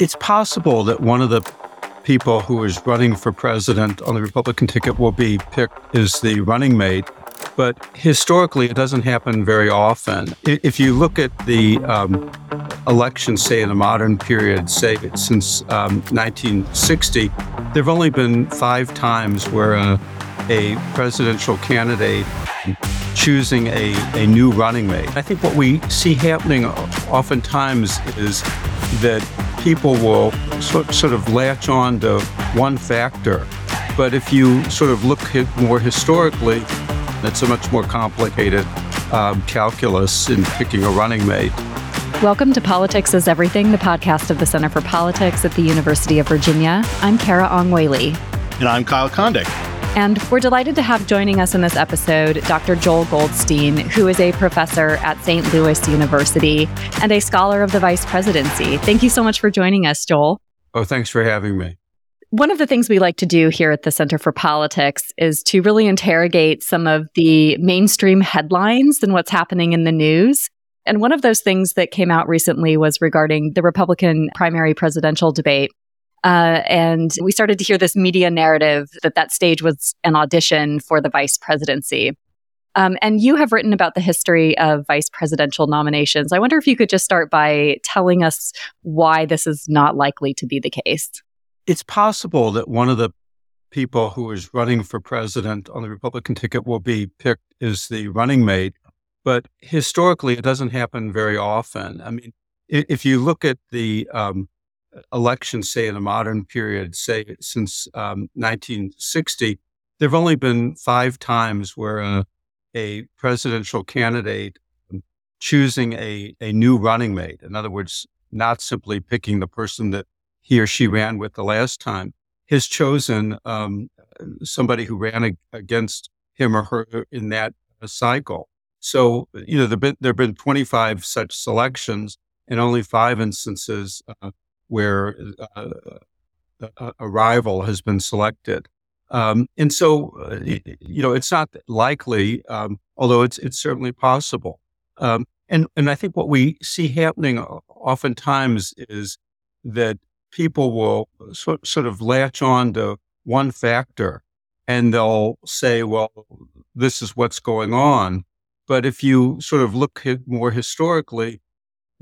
It's possible that one of the people who is running for president on the Republican ticket will be picked as the running mate. But historically, it doesn't happen very often. If you look at the um, elections, say in a modern period, say since um, 1960, there have only been five times where a, a presidential candidate choosing a, a new running mate. I think what we see happening oftentimes is that people will sort, sort of latch on to one factor. But if you sort of look more historically, it's a much more complicated um, calculus in picking a running mate. Welcome to Politics is Everything, the podcast of the Center for Politics at the University of Virginia. I'm Carah Ong Whaley. And I'm Kyle Kondik. And we're delighted to have joining us in this episode Dr. Joel Goldstein, who is a professor at St. Louis University and a scholar of the vice presidency. Thank you so much for joining us, Joel. Oh, thanks for having me. One of the things we like to do here at the Center for Politics is to really interrogate some of the mainstream headlines and what's happening in the news. And one of those things that came out recently was regarding the Republican primary presidential debate. Uh, and we started to hear this media narrative that that stage was an audition for the vice presidency. Um, and you have written about the history of vice presidential nominations. I wonder if you could just start by telling us why this is not likely to be the case. It's possible that one of the people who is running for president on the Republican ticket will be picked as the running mate. But historically, it doesn't happen very often. I mean, if you look at the um, elections, say in a modern period, say since um, 1960, there have only been five times where a, a presidential candidate choosing a, a new running mate, in other words, not simply picking the person that he or she ran with the last time, has chosen um, somebody who ran ag- against him or her in that uh, cycle. So, you know, there have been, there have been 25 such selections and only five instances uh, where uh, a, a, rival has been selected. Um, and so, uh, you know, it's not likely, um, although it's it's certainly possible. Um, and and I think what we see happening oftentimes is that people will sort sort of latch on to one factor, and they'll say, "Well, this is what's going on." But if you sort of look more historically,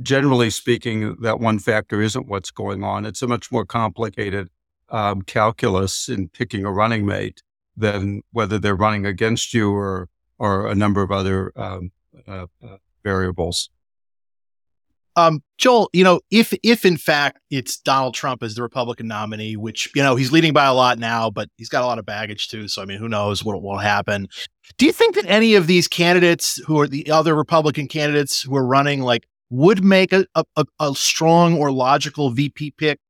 generally speaking, that one factor isn't what's going on. It's a much more complicated um, calculus in picking a running mate than whether they're running against you or or a number of other um, uh, uh, variables. Um, Joel, you know, if if in fact it's Donald Trump as the Republican nominee, which you know he's leading by a lot now, but he's got a lot of baggage too. So I mean, who knows what will happen? Do you think that any of these candidates who are the other Republican candidates who are running, like, would make a, a, a strong or logical VP pick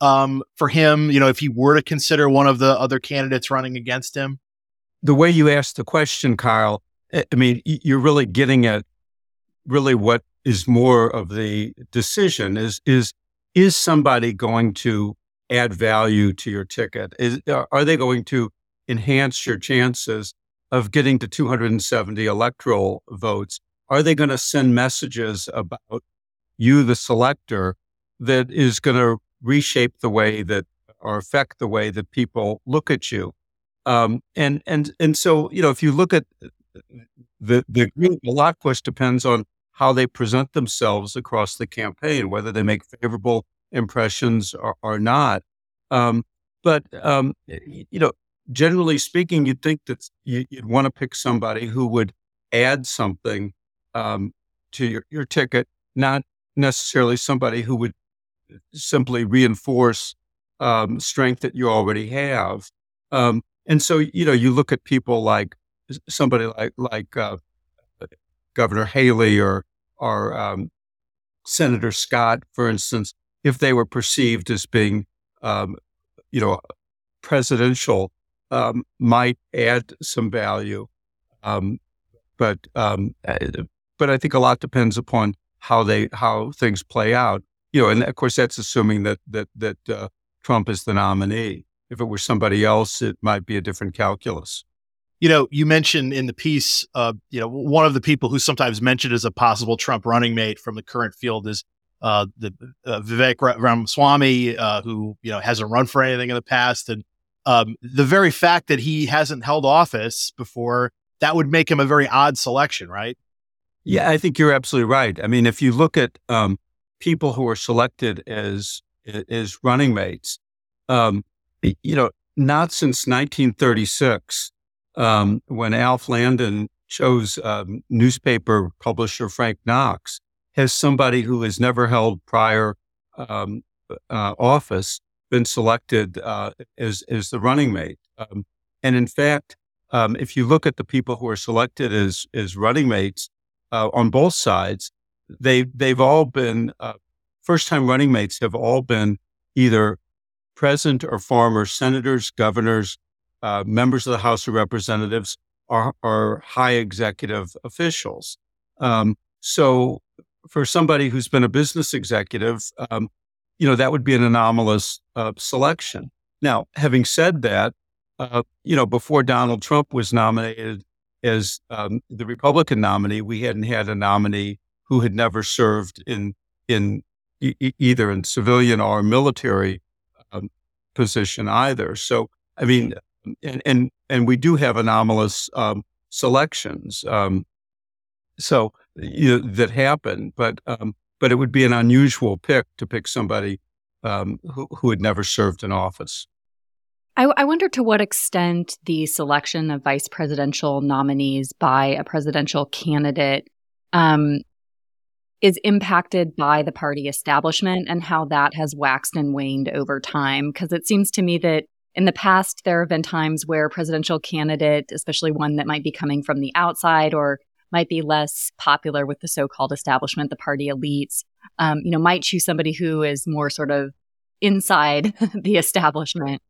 um, for him, you know, if he were to consider one of the other candidates running against him? The way you asked the question, Kyle, I mean, you're really getting at really what is more of the decision is is is somebody going to add value to your ticket? Is are they going to enhance your chances of getting to 270 electoral votes? Are they going to send messages about you, the selector, that is going to reshape the way that or affect the way that people look at you? Um, and and and so you know, if you look at the the group, a lot, of course, depends on how they present themselves across the campaign, whether they make favorable impressions or, or not. Um, but um, you know, generally speaking, you'd think that you, would want to pick somebody who would add something um, to your, your ticket, not necessarily somebody who would simply reinforce um, strength that you already have. Um, and so, you know, you look at people like somebody like like uh, Governor Haley or or um, Senator Scott, for instance, if they were perceived as being, um, you know, presidential, um, might add some value. Um, but um, but I think a lot depends upon how they how things play out. You know, and of course that's assuming that that that uh, Trump is the nominee. If it were somebody else, it might be a different calculus. You know, you mentioned in the piece, uh, you know, one of the people who's sometimes mentioned as a possible Trump running mate from the current field is uh, the uh, Vivek Ramaswamy, uh, who you know hasn't run for anything in the past, and um, the very fact that he hasn't held office before that would make him a very odd selection, right? Yeah, I think you're absolutely right. I mean, if you look at um, people who are selected as as running mates, um, you know, not since 1936, um, when Alf Landon chose um, newspaper publisher Frank Knox, has somebody who has never held prior um, uh, office been selected uh, as as the running mate. Um, and in fact, um, if you look at the people who are selected as as running mates uh, on both sides, they they've all been uh, first time running mates have all been either present or former senators, governors, uh, members of the House of Representatives, or, or high executive officials. Um, so for somebody who's been a business executive, um, you know, that would be an anomalous uh, selection. Now, having said that, uh, you know, before Donald Trump was nominated as um, the Republican nominee, we hadn't had a nominee who had never served in in e- either in civilian or military um, position either. So, I mean, and and and we do have anomalous um, selections. Um, so you know, that happen, but um, but it would be an unusual pick to pick somebody um, who, who had never served in office. I, I, wonder to what extent the selection of vice presidential nominees by a presidential candidate um, is impacted by the party establishment and how that has waxed and waned over time. Because it seems to me that in the past, there have been times where a presidential candidate, especially one that might be coming from the outside or might be less popular with the so-called establishment, the party elites, um, you know, might choose somebody who is more sort of inside the establishment.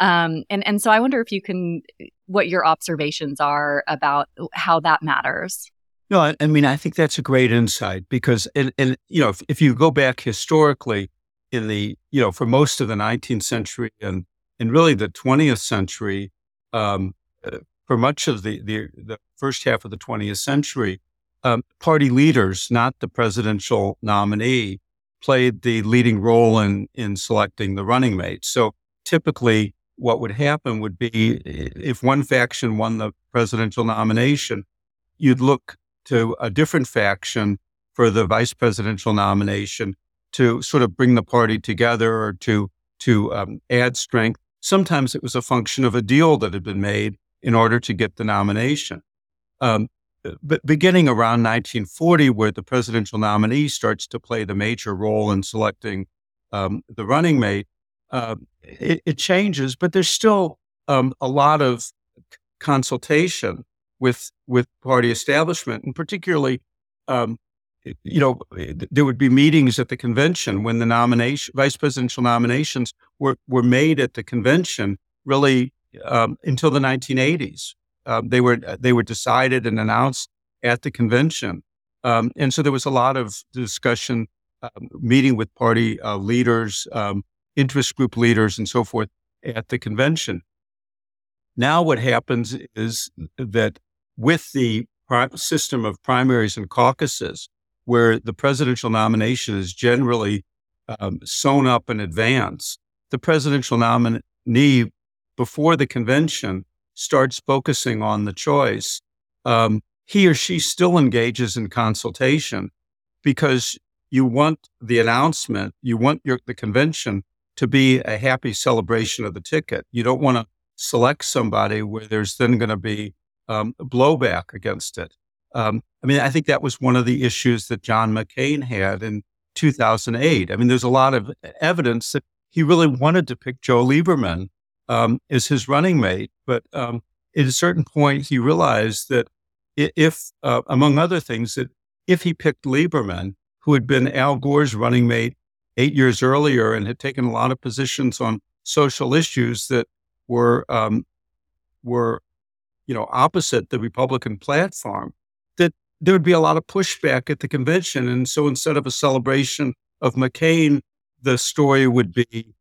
Um, and and so I wonder if you can, what your observations are about how that matters. No, I, I mean I think that's a great insight because, and, and you know, if, if you go back historically in the, you know, for most of the 19th century and and really the 20th century, um, uh, for much of the, the, the first half of the 20th century, um, party leaders, not the presidential nominee, played the leading role in in selecting the running mate. So typically, what would happen would be if one faction won the presidential nomination, you'd look to a different faction for the vice presidential nomination to sort of bring the party together or to to um, add strength. Sometimes it was a function of a deal that had been made in order to get the nomination. Um, but beginning around 1940, where the presidential nominee starts to play the major role in selecting um, the running mate, uh, it, it, changes. But there's still um, a lot of consultation with with party establishment, and particularly, um, you know, there would be meetings at the convention when the nomination, vice presidential nominations were were made at the convention. Really, um, until the 1980s, um, they were they were decided and announced at the convention, um, and so there was a lot of discussion, um, meeting with party uh, leaders, um, interest group leaders, and so forth at the convention. Now, what happens is that with the system of primaries and caucuses, where the presidential nomination is generally um, sewn up in advance, the presidential nominee before the convention starts focusing on the choice, um, he or she still engages in consultation because you want the announcement, you want your, the convention to be a happy celebration of the ticket. You don't want to select somebody where there's then going to be um, blowback against it. Um, I mean, I think that was one of the issues that John McCain had in 2008. I mean, there's a lot of evidence that he really wanted to pick Joe Lieberman um, as his running mate, but um, at a certain point, he realized that if, uh, among other things, that if he picked Lieberman, who had been Al Gore's running mate eight years earlier and had taken a lot of positions on social issues that were um, were you know, opposite the Republican platform, that there would be a lot of pushback at the convention. And so instead of a celebration of McCain, the story would be,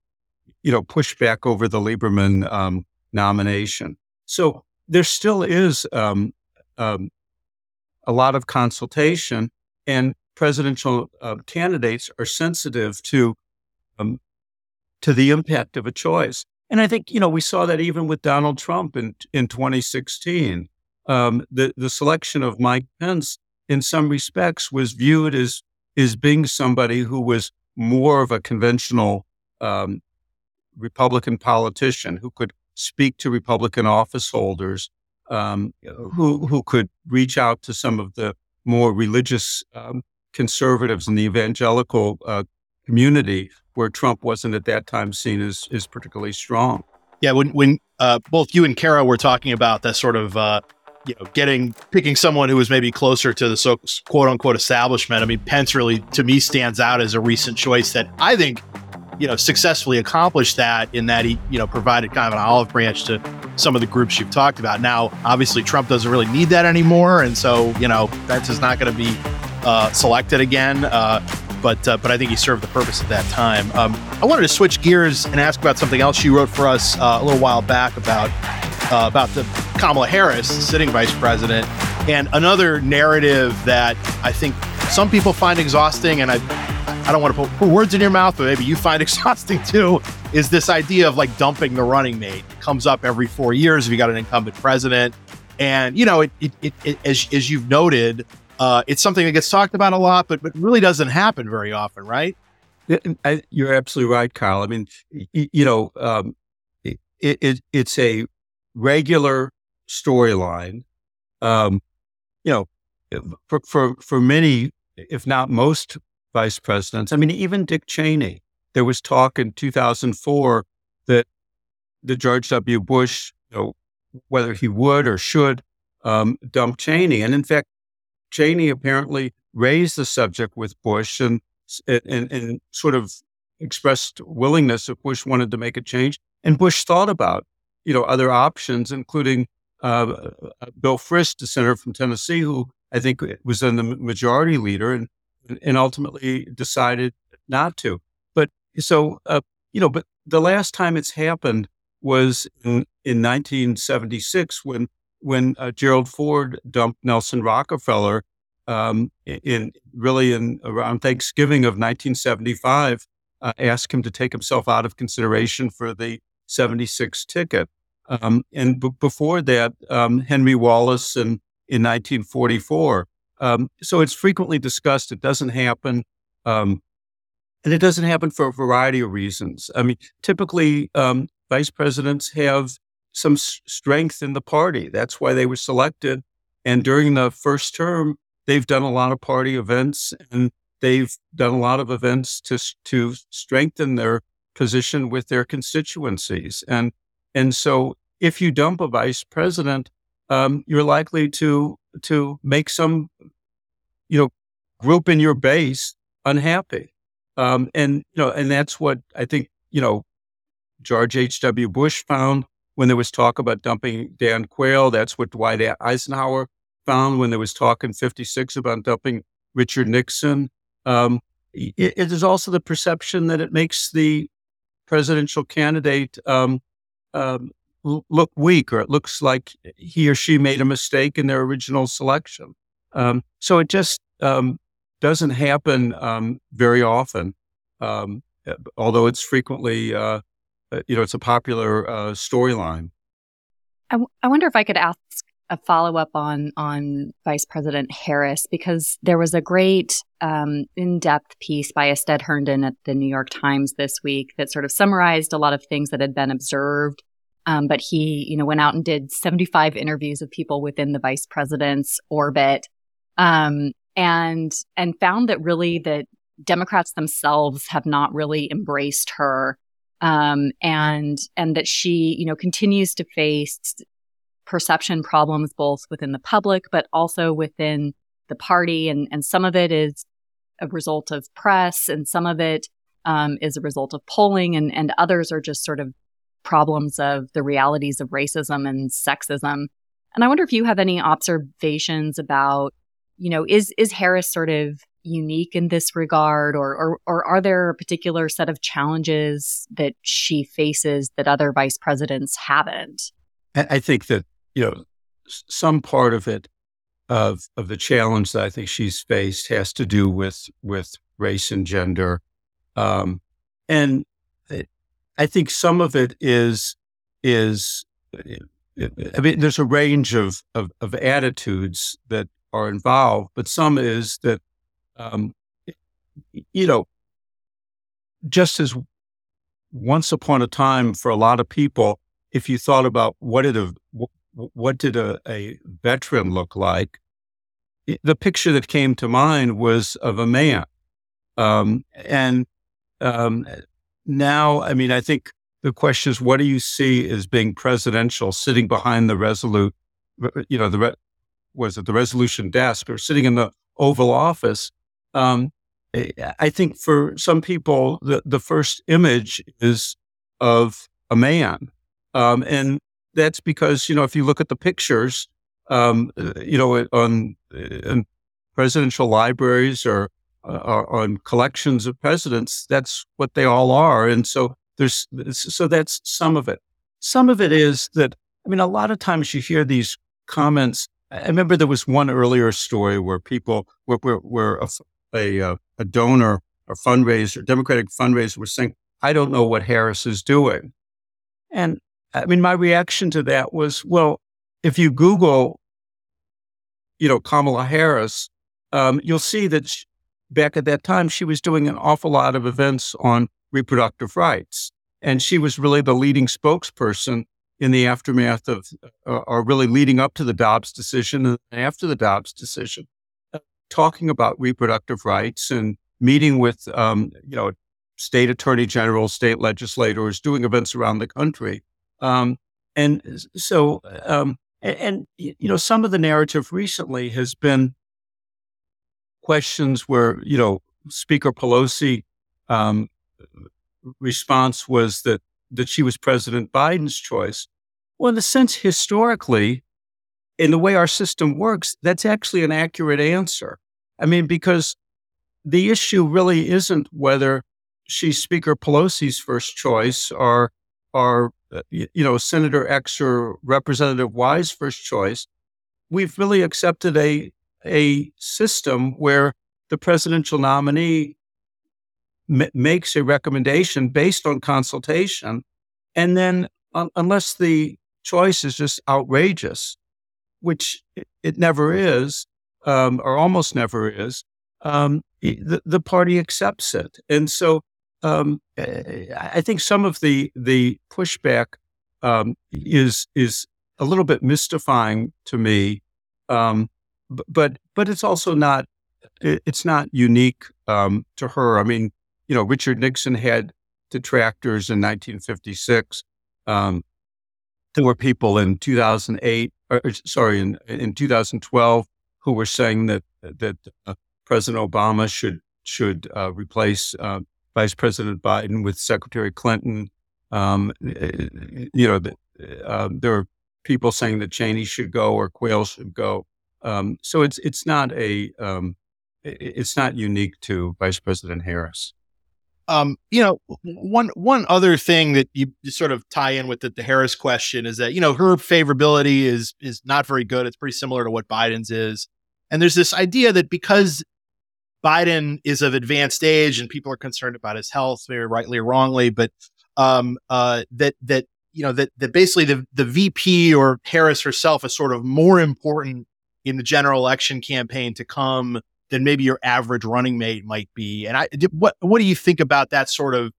you know, pushback over the Lieberman um, nomination. So there still is um, um, a lot of consultation. And presidential uh, candidates are sensitive to um, to the impact of a choice. And I think you know we saw that even with Donald Trump in in 2016. Um, the the selection of Mike Pence, in some respects, was viewed as as being somebody who was more of a conventional um, Republican politician who could speak to Republican office holders, um, who who could reach out to some of the more religious um, conservatives in the evangelical uh, community, where Trump wasn't at that time seen as as particularly strong. Yeah, when when uh, both you and Carah were talking about that sort of uh, you know getting picking someone who was maybe closer to the so quote unquote establishment. I mean, Pence really to me stands out as a recent choice that I think you know successfully accomplished that in that he you know provided kind of an olive branch to some of the groups you've talked about. Now, obviously, Trump doesn't really need that anymore, and so you know Pence is not going to be uh, selected again. Uh, but uh, but I think he served the purpose at that time. Um, I wanted to switch gears and ask about something else you wrote for us uh, a little while back about uh, about the Kamala Harris, sitting vice president, and another narrative that I think some people find exhausting, and I I don't want to put, words in your mouth, but maybe you find exhausting too, is this idea of like dumping the running mate. It comes up every four years if you got an incumbent president. And, you know, it, it, it, it as, as you've noted, uh, it's something that gets talked about a lot, but, but really doesn't happen very often, right? You're absolutely right, Kyle. I mean, you know, um, it, it, it's a regular storyline. Um, you know, for, for, for many, if not most vice presidents, I mean, even Dick Cheney, there was talk in 2004 that the George W. Bush, you know, whether he would or should um, dump Cheney. And in fact, Cheney apparently raised the subject with Bush and, and, and sort of expressed willingness if Bush wanted to make a change. And Bush thought about, you know, other options, including uh, uh, Bill Frist, the senator from Tennessee, who I think was then the majority leader and, and ultimately decided not to. But so, uh, you know, but the last time it's happened was in, in 1976 when when uh, Gerald Ford dumped Nelson Rockefeller um, in really in around Thanksgiving of 1975, uh, asked him to take himself out of consideration for the 76 ticket. Um, and b- before that, um, Henry Wallace in, in 1944. Um, so it's frequently discussed. It doesn't happen. Um, and it doesn't happen for a variety of reasons. I mean, typically, um, vice presidents have some strength in the party. That's why they were selected. And during the first term, they've done a lot of party events and they've done a lot of events to to strengthen their position with their constituencies. And and so, if you dump a vice president, um, you're likely to to make some, you know, group in your base unhappy. Um, and you know, and that's what I think you know George H. W. Bush found when there was talk about dumping Dan Quayle. That's what Dwight Eisenhower found when there was talk in 56 about dumping Richard Nixon. Um, it, it is also the perception that it makes the presidential candidate um, um, look weak, or it looks like he or she made a mistake in their original selection. Um, so it just um, doesn't happen um, very often, um, although it's frequently, uh, you know, it's a popular uh, storyline. I, w- I wonder if I could ask a follow up on on Vice President Harris because there was a great um, in depth piece by Astead Herndon at the New York Times this week that sort of summarized a lot of things that had been observed. Um, but he, you know, went out and did 75 interviews of people within the vice president's orbit, um, and and found that really that Democrats themselves have not really embraced her um, and and that she, you know, continues to face perception problems both within the public but also within the party. And and some of it is a result of press and some of it um, is a result of polling and and others are just sort of problems of the realities of racism and sexism. And i wonder if you have any observations about you know is is harris sort of unique in this regard or, or or are there a particular set of challenges that she faces that other vice presidents haven't? I think that you know, some part of it of of the challenge that I think she's faced has to do with with race and gender, um, and I think some of it is is I mean, there's a range of, of, of attitudes that are involved, but some is that, um, you know, just as once upon a time for a lot of people, if you thought about what did a what did a, a veteran look like, the picture that came to mind was of a man, um, and um, now, I mean, I think the question is, what do you see as being presidential, sitting behind the resolute, you know, the was it the resolution desk or sitting in the Oval Office? Um, I think for some people, the, the first image is of a man. Um, and that's because, you know, if you look at the pictures, um, you know, on in presidential libraries or, uh, or on collections of presidents, that's what they all are. And so there's so that's some of it. Some of it is that I mean, a lot of times you hear these comments. I remember there was one earlier story where people were, were a, uh, a donor or fundraiser, Democratic fundraiser, was saying, "I don't know what Harris is doing," and I mean, my reaction to that was, well, if you Google, you know, Kamala Harris, um, you'll see that she, back at that time she was doing an awful lot of events on reproductive rights. And she was really the leading spokesperson in the aftermath of, uh, or really leading up to the Dobbs decision and after the Dobbs decision, talking about reproductive rights and meeting with, um, you know, state attorney generals, state legislators, doing events around the country. Um, and so, um, and, and, you know, some of the narrative recently has been questions where, you know, Speaker Pelosi um, response was that that she was President Biden's choice. Well, in a sense, historically, in the way our system works, that's actually an accurate answer. I mean, because the issue really isn't whether she's Speaker Pelosi's first choice or, or uh, you know, Senator X or Representative Y's first choice. We've really accepted a a system where the presidential nominee m- makes a recommendation based on consultation. And then, un- unless the choice is just outrageous, which it, it never is, um, or almost never is, um, the, the party accepts it. And so um, I think some of the the pushback um, is is a little bit mystifying to me, um, but but it's also not it's not unique um, to her. I mean, you know, Richard Nixon had detractors in 1956. Um, there were people in 2008, or, sorry, in, in 2012 who were saying that that uh, President Obama should should uh, replace uh, Vice President Biden with Secretary Clinton. Um, eh, you know, the, uh, there are people saying that Cheney should go or Quayle should go. Um, so it's it's not a um, it's not unique to Vice President Harris. Um, you know, one one other thing that you, you sort of tie in with the, the, Harris question is that you know her favorability is is not very good. It's pretty similar to what Biden's is, and there's this idea that because Biden is of advanced age and people are concerned about his health, very rightly or wrongly, but um, uh, that that you know that that basically the the VP or Harris herself is sort of more important in the general election campaign to come than maybe your average running mate might be. And I, what what do you think about that sort of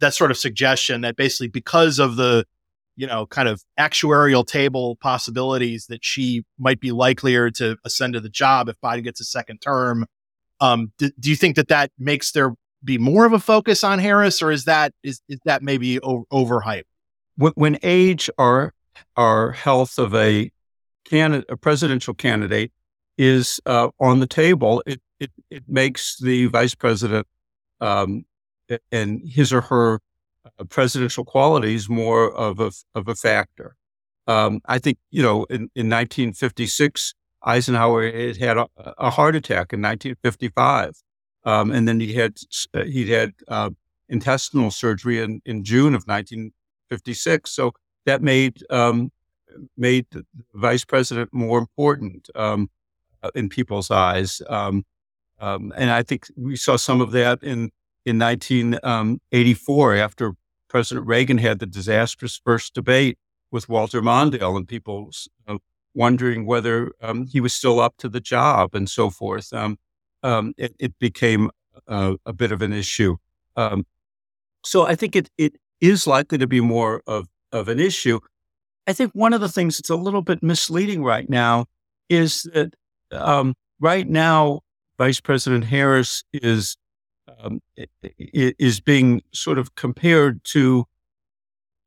that sort of suggestion that basically because of the you know kind of actuarial table possibilities that she might be likelier to ascend to the job if Biden gets a second term. Um, do, do you think that that makes there be more of a focus on Harris, or is that is, is that maybe over, overhyped? When, when age or or health of a candidate, a presidential candidate is uh, on the table, it, it, it makes the vice president um, and his or her presidential qualities more of a, of a factor. Um, I think, you know, in, in 1956, Eisenhower had had a, a heart attack in 1955. Um, and then he had, uh, he had uh, intestinal surgery in, in June of 1956. So that made, um, made the vice president more important. Um, uh, in people's eyes. Um, um, and I think we saw some of that in in 1984 um, after President Reagan had the disastrous first debate with Walter Mondale, and people uh, wondering whether um, he was still up to the job and so forth. Um, um, it, it, became uh, a bit of an issue. Um, so I think it it is likely to be more of of an issue. I think one of the things that's a little bit misleading right now is that um, right now Vice President Harris is um, is being sort of compared to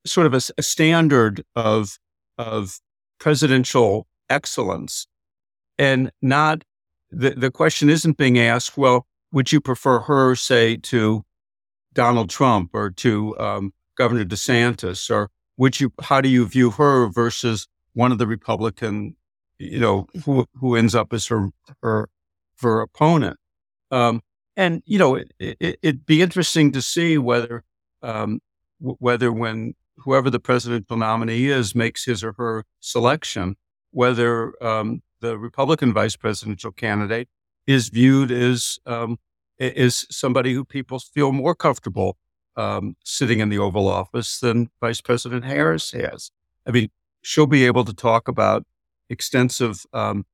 sort of a, a standard of of presidential excellence, and not the the question isn't being asked. Well, would you prefer her, say, to Donald Trump or to um, Governor DeSantis, or would you? How do you view her versus one of the Republican, you know, who who ends up as her her her opponent. Um, and you know, it, would it, be interesting to see whether um, w- whether when whoever the presidential nominee is makes his or her selection, whether um, the Republican vice presidential candidate is viewed as um, is somebody who people feel more comfortable um, sitting in the Oval Office than Vice President Harris has. I mean, she'll be able to talk about extensive um,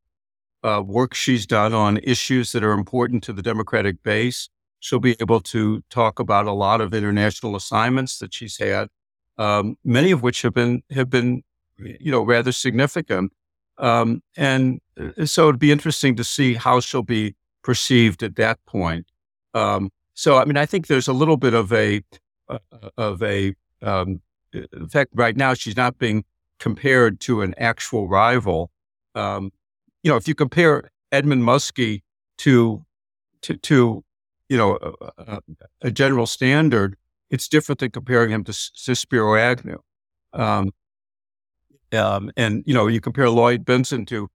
uh, work she's done on issues that are important to the Democratic base. She'll be able to talk about a lot of international assignments that she's had, um, many of which have been have been, you know, rather significant. Um, and uh, so it'd be interesting to see how she'll be perceived at that point. Um, so, I mean, I think there's a little bit of a uh, of a um, in fact, right now she's not being compared to an actual rival. Um, you know, if you compare Edmund Muskie to to to you know a, a, general standard, it's different than comparing him to, to Spiro Agnew. Um, um, and you know, you compare Lloyd Bentsen to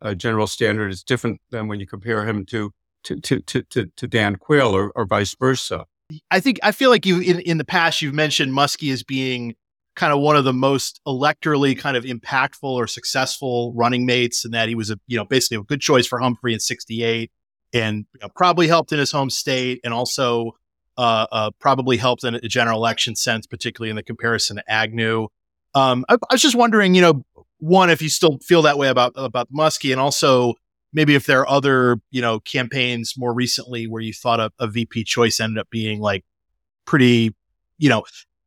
a general standard, it's different than when you compare him to to to to, to Dan Quayle or, or vice versa. I think I feel like you in, in the past you've mentioned Muskie as being kind of one of the most electorally kind of impactful or successful running mates, and that he was a you know basically a good choice for Humphrey in '68, and you know, probably helped in his home state, and also uh, uh, probably helped in a general election sense, particularly in the comparison to Agnew. Um, I, I, was just wondering, you know, one if you still feel that way about about Muskie, and also maybe if there are other you know campaigns more recently where you thought a, a VP choice ended up being like pretty you know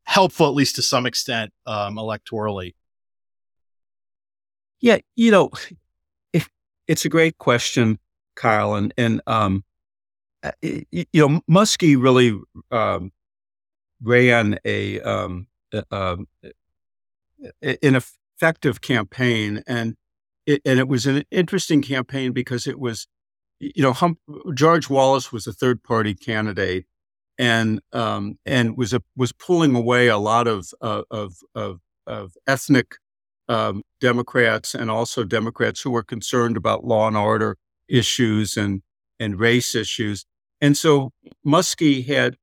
helpful, at least to some extent, um, electorally? Yeah, you know, it, it's a great question, Kyle, and and um, uh, you know, Muskie really um, ran a um, um, an effective campaign, and it, and it was an interesting campaign because it was, you know, Hum- George Wallace was a third party candidate, and um, and was a, was pulling away a lot of uh, of, of, of ethnic um, Democrats and also Democrats who were concerned about law and order issues and and race issues. And so Muskie had,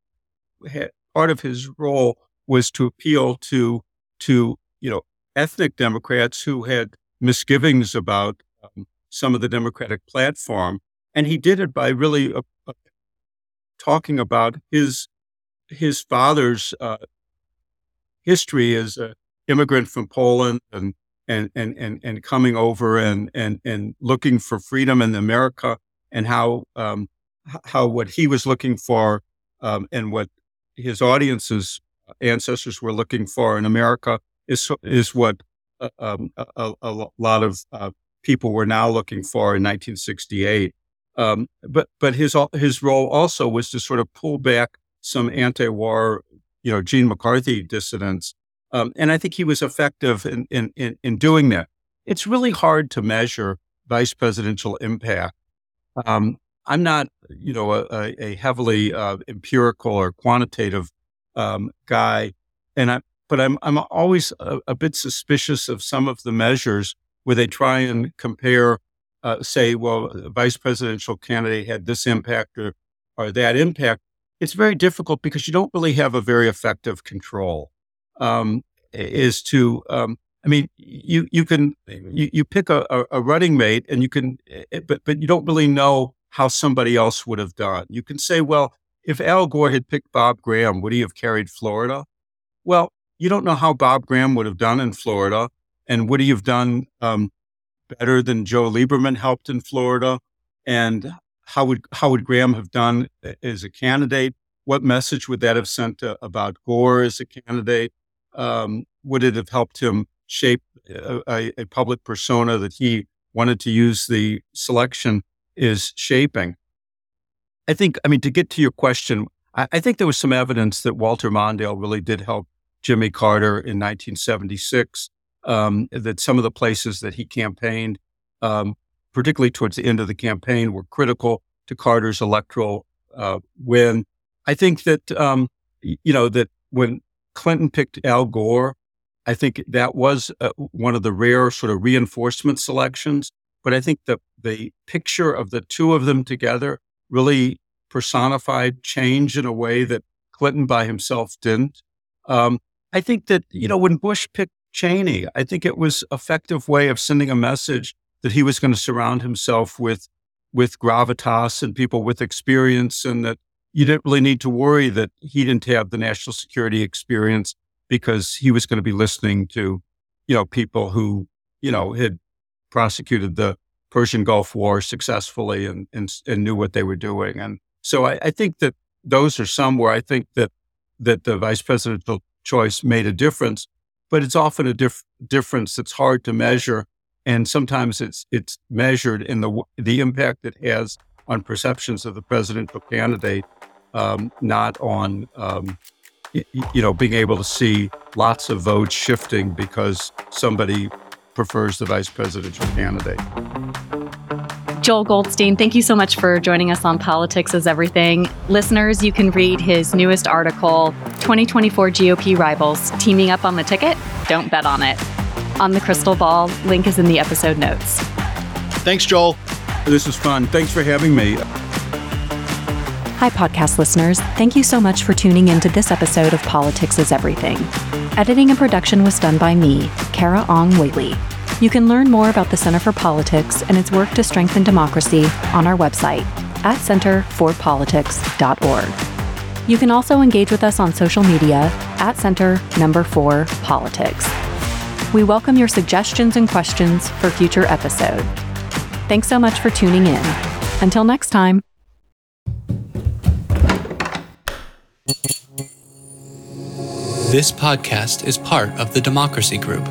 had part of his role was to appeal to to you know ethnic Democrats who had misgivings about um, some of the Democratic platform, and he did it by really uh, talking about his his father's uh, history as an immigrant from Poland and and and and, and coming over and and and looking for freedom in America and how um, how what he was looking for um, and what his audience's ancestors were looking for in America is is what uh, um, a, a, lot of uh, people were now looking for in 1968. Um, but but his his role also was to sort of pull back some anti-war, you know, Gene McCarthy dissidents, um, and I think he was effective in, in in in doing that. It's really hard to measure vice presidential impact. Um, I'm not, you know, a, a heavily uh, empirical or quantitative um, guy, and I but I'm I'm always a, a bit suspicious of some of the measures where they try and compare uh, say, well, a vice presidential candidate had this impact or, or that impact, it's very difficult because you don't really have a very effective control. Um, is to, um, I mean, you you can you, you pick a, a running mate, and you can, eh, but but you don't really know how somebody else would have done. You can say, well, if Al Gore had picked Bob Graham, would he have carried Florida? Well, you don't know how Bob Graham would have done in Florida, and would he have done um, better than Joe Lieberman helped in Florida? And how would how would Graham have done eh, as a candidate? What message would that have sent to, about Gore as a candidate? Um, would it have helped him shape a, a, public persona that he wanted to use the selection is shaping. I think, I mean, to get to your question, I, I think there was some evidence that Walter Mondale really did help Jimmy Carter in 1976. Um, that some of the places that he campaigned, um, particularly towards the end of the campaign, were critical to Carter's electoral uh, win. I think that um, you know that when Clinton picked Al Gore, I think that was uh, one of the rare sort of reinforcement selections. But I think the, the picture of the two of them together really personified change in a way that Clinton by himself didn't. Um, I think that, you know, when Bush picked Cheney, I think it was effective way of sending a message that he was going to surround himself with, with gravitas and people with experience and that you didn't really need to worry that he didn't have the national security experience because he was going to be listening to, you know, people who, you know, had prosecuted the Persian Gulf War successfully and, and, and knew what they were doing. And so I, I, think that those are some where I think that, that the vice presidential choice made a difference, but it's often a diff- difference that's hard to measure. And sometimes it's, it's measured in the, the impact it has on perceptions of the presidential candidate, um, not on, um, you know, being able to see lots of votes shifting because somebody prefers the vice presidential candidate. Joel Goldstein, thank you so much for joining us on Politics is Everything. Listeners, you can read his newest article, 2024 GOP Rivals Teaming Up on the Ticket. Don't bet on it. On the Crystal Ball, link is in the episode notes. Thanks, Joel. This is fun. Thanks for having me. Hi, podcast listeners. Thank you so much for tuning in to this episode of Politics is Everything. Editing and production was done by me, Carah Ong Whaley. You can learn more about the Center for Politics and its work to strengthen democracy on our website at centerforpolitics.org. You can also engage with us on social media at Center Number 4 Politics. We welcome your suggestions and questions for future episode. Thanks so much for tuning in. Until next time. This podcast is part of the Democracy Group